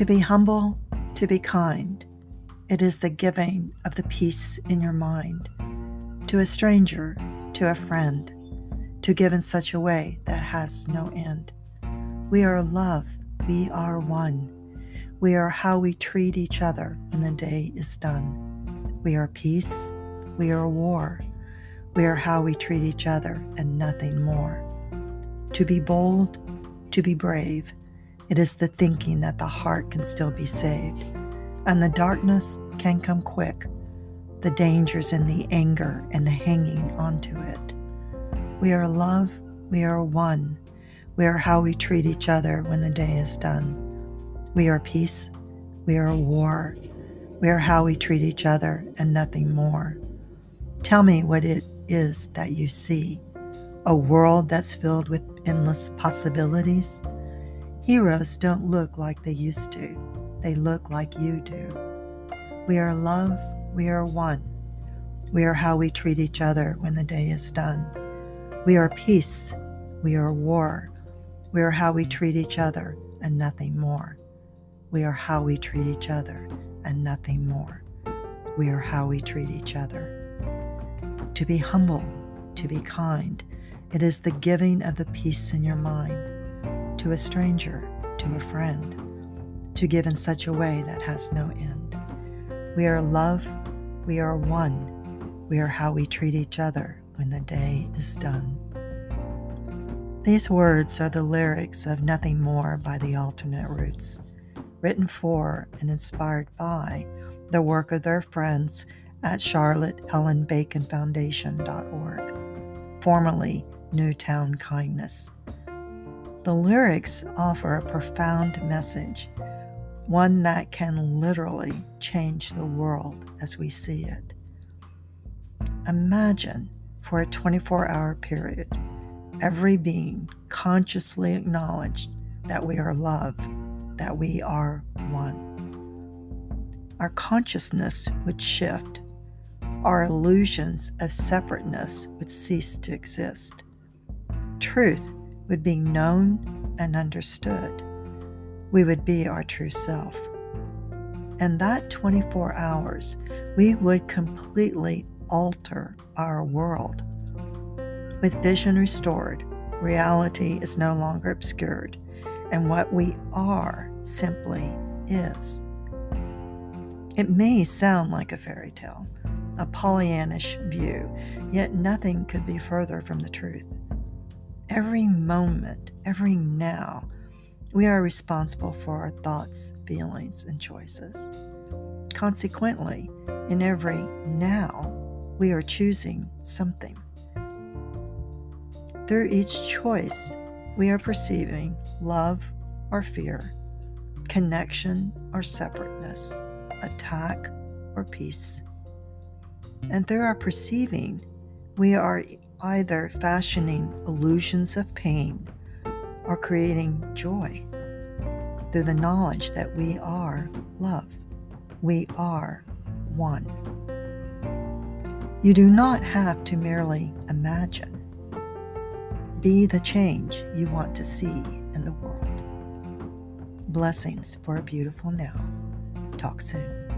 To be humble, to be kind, it is the giving of the peace in your mind. To a stranger, to a friend, to give in such a way that has no end. We are love, we are one. We are how we treat each other when the day is done. We are peace, we are war. We are how we treat each other and nothing more. To be bold, to be brave, it is the thinking that the heart can still be saved, and the darkness can come quick, the dangers in the anger and the hanging onto it. We are love, we are one, we are how we treat each other when the day is done. We are peace, we are war, we are how we treat each other and nothing more. Tell me what it is that you see a world that's filled with endless possibilities. Heroes don't look like they used to, they look like you do. We are love, we are one. We are how we treat each other when the day is done. We are peace, we are war. We are how we treat each other and nothing more. We are how we treat each other and nothing more. We are how we treat each other. To be humble, to be kind, it is the giving of the peace in your mind to a stranger, to a friend, to give in such a way that has no end. We are love, we are one, we are how we treat each other when the day is done. These words are the lyrics of Nothing More by the Alternate Routes, written for and inspired by the work of their friends at charlottehelenbaconfoundation.org, formerly Newtown Kindness. The lyrics offer a profound message, one that can literally change the world as we see it. Imagine for a 24 hour period, every being consciously acknowledged that we are love, that we are one. Our consciousness would shift, our illusions of separateness would cease to exist truth would be known and understood. We would be our true self. And that 24 hours, we would completely alter our world. With vision restored, reality is no longer obscured, and what we are simply is. It may sound like a fairy tale, a Pollyannish view, yet nothing could be further from the truth every moment, every now, we are responsible for our thoughts, feelings, and choices. Consequently, in every now, we are choosing something. Through each choice, we are perceiving love or fear, connection or separateness, attack or peace. And through our perceiving, we are either fashioning illusions of pain or creating joy through the knowledge that we are love. We are one. You do not have to merely imagine. Be the change you want to see in the world. Blessings for a beautiful now. Talk soon.